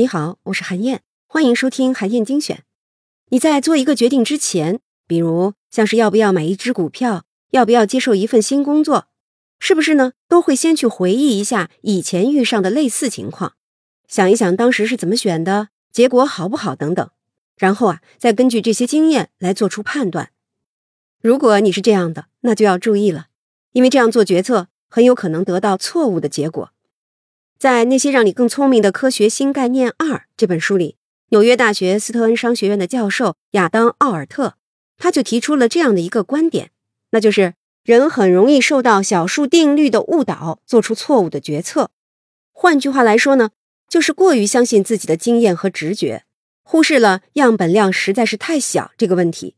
你好，我是韩燕，欢迎收听韩燕精选。你在做一个决定之前，比如像是要不要买一只股票，要不要接受一份新工作，是不是呢？都会先去回忆一下以前遇上的类似情况，想一想当时是怎么选的，结果好不好等等，然后啊，再根据这些经验来做出判断。如果你是这样的，那就要注意了，因为这样做决策很有可能得到错误的结果。在《那些让你更聪明的科学新概念二》这本书里，纽约大学斯特恩商学院的教授亚当·奥尔特，他就提出了这样的一个观点，那就是人很容易受到小数定律的误导，做出错误的决策。换句话来说呢，就是过于相信自己的经验和直觉，忽视了样本量实在是太小这个问题。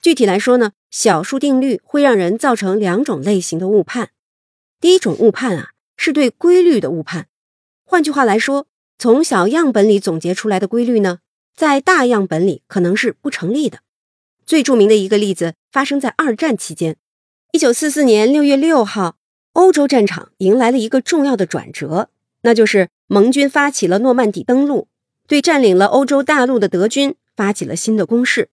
具体来说呢，小数定律会让人造成两种类型的误判。第一种误判啊。是对规律的误判。换句话来说，从小样本里总结出来的规律呢，在大样本里可能是不成立的。最著名的一个例子发生在二战期间，一九四四年六月六号，欧洲战场迎来了一个重要的转折，那就是盟军发起了诺曼底登陆，对占领了欧洲大陆的德军发起了新的攻势。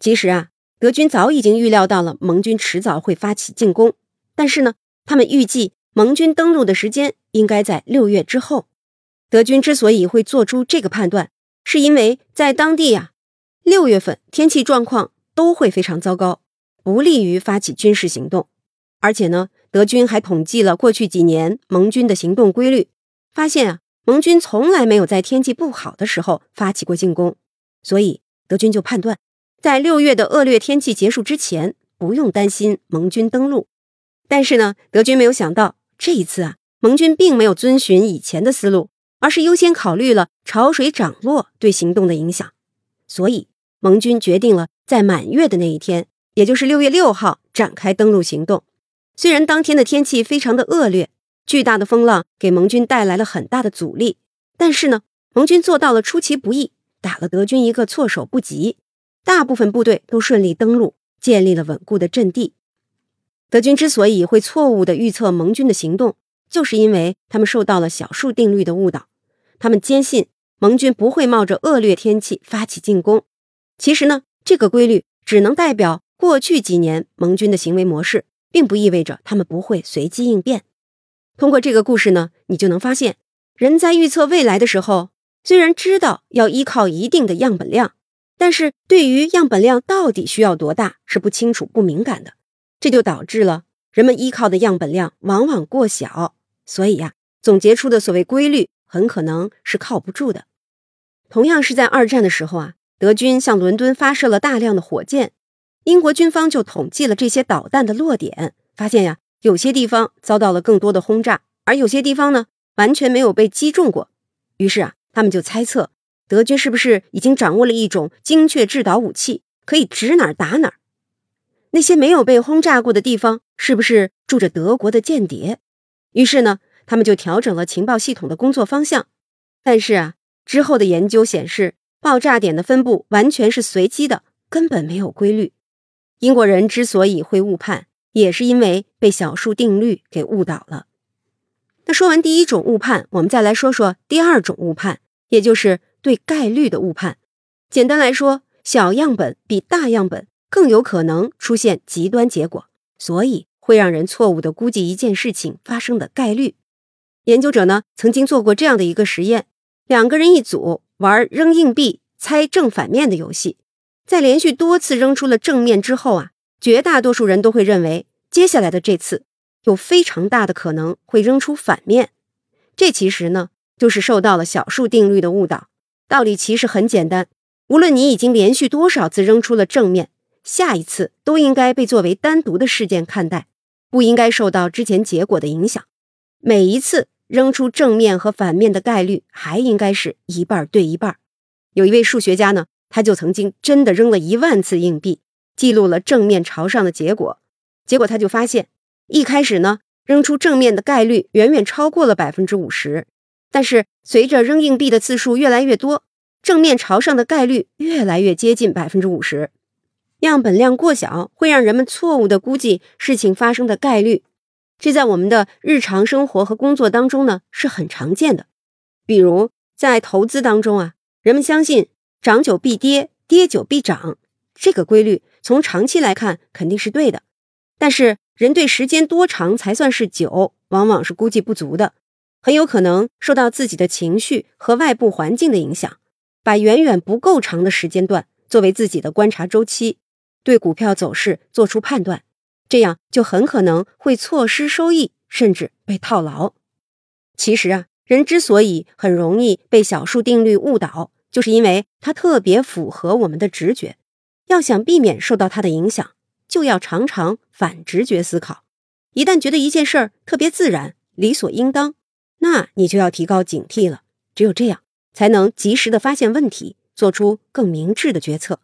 其实啊，德军早已经预料到了盟军迟早会发起进攻，但是呢，他们预计。盟军登陆的时间应该在六月之后。德军之所以会做出这个判断，是因为在当地呀，六月份天气状况都会非常糟糕，不利于发起军事行动。而且呢，德军还统计了过去几年盟军的行动规律，发现啊，盟军从来没有在天气不好的时候发起过进攻。所以德军就判断，在六月的恶劣天气结束之前，不用担心盟军登陆。但是呢，德军没有想到。这一次啊，盟军并没有遵循以前的思路，而是优先考虑了潮水涨落对行动的影响。所以，盟军决定了在满月的那一天，也就是六月六号展开登陆行动。虽然当天的天气非常的恶劣，巨大的风浪给盟军带来了很大的阻力，但是呢，盟军做到了出其不意，打了德军一个措手不及。大部分部队都顺利登陆，建立了稳固的阵地。德军之所以会错误地预测盟军的行动，就是因为他们受到了小数定律的误导。他们坚信盟军不会冒着恶劣天气发起进攻。其实呢，这个规律只能代表过去几年盟军的行为模式，并不意味着他们不会随机应变。通过这个故事呢，你就能发现，人在预测未来的时候，虽然知道要依靠一定的样本量，但是对于样本量到底需要多大是不清楚、不敏感的。这就导致了人们依靠的样本量往往过小，所以呀，总结出的所谓规律很可能是靠不住的。同样是在二战的时候啊，德军向伦敦发射了大量的火箭，英国军方就统计了这些导弹的落点，发现呀，有些地方遭到了更多的轰炸，而有些地方呢完全没有被击中过。于是啊，他们就猜测德军是不是已经掌握了一种精确制导武器，可以指哪儿打哪儿。那些没有被轰炸过的地方，是不是住着德国的间谍？于是呢，他们就调整了情报系统的工作方向。但是啊，之后的研究显示，爆炸点的分布完全是随机的，根本没有规律。英国人之所以会误判，也是因为被小数定律给误导了。那说完第一种误判，我们再来说说第二种误判，也就是对概率的误判。简单来说，小样本比大样本。更有可能出现极端结果，所以会让人错误的估计一件事情发生的概率。研究者呢曾经做过这样的一个实验：两个人一组玩扔硬币猜正反面的游戏，在连续多次扔出了正面之后啊，绝大多数人都会认为接下来的这次有非常大的可能会扔出反面。这其实呢就是受到了小数定律的误导。道理其实很简单，无论你已经连续多少次扔出了正面。下一次都应该被作为单独的事件看待，不应该受到之前结果的影响。每一次扔出正面和反面的概率还应该是一半对一半。有一位数学家呢，他就曾经真的扔了一万次硬币，记录了正面朝上的结果。结果他就发现，一开始呢，扔出正面的概率远远超过了百分之五十，但是随着扔硬币的次数越来越多，正面朝上的概率越来越接近百分之五十。样本量过小会让人们错误的估计事情发生的概率，这在我们的日常生活和工作当中呢是很常见的。比如在投资当中啊，人们相信涨久必跌，跌久必涨这个规律，从长期来看肯定是对的。但是人对时间多长才算是久，往往是估计不足的，很有可能受到自己的情绪和外部环境的影响，把远远不够长的时间段作为自己的观察周期，对股票走势做出判断，这样就很可能会错失收益，甚至被套牢。其实啊。人之所以很容易被小数定律误导，就是因为它特别符合我们的直觉。要想避免受到它的影响，就要常常反直觉思考。一旦觉得一件事儿特别自然、理所应当，那你就要提高警惕了。只有这样，才能及时的发现问题，做出更明智的决策。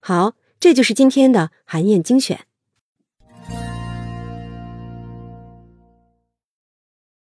好，这就是今天的韩燕精选。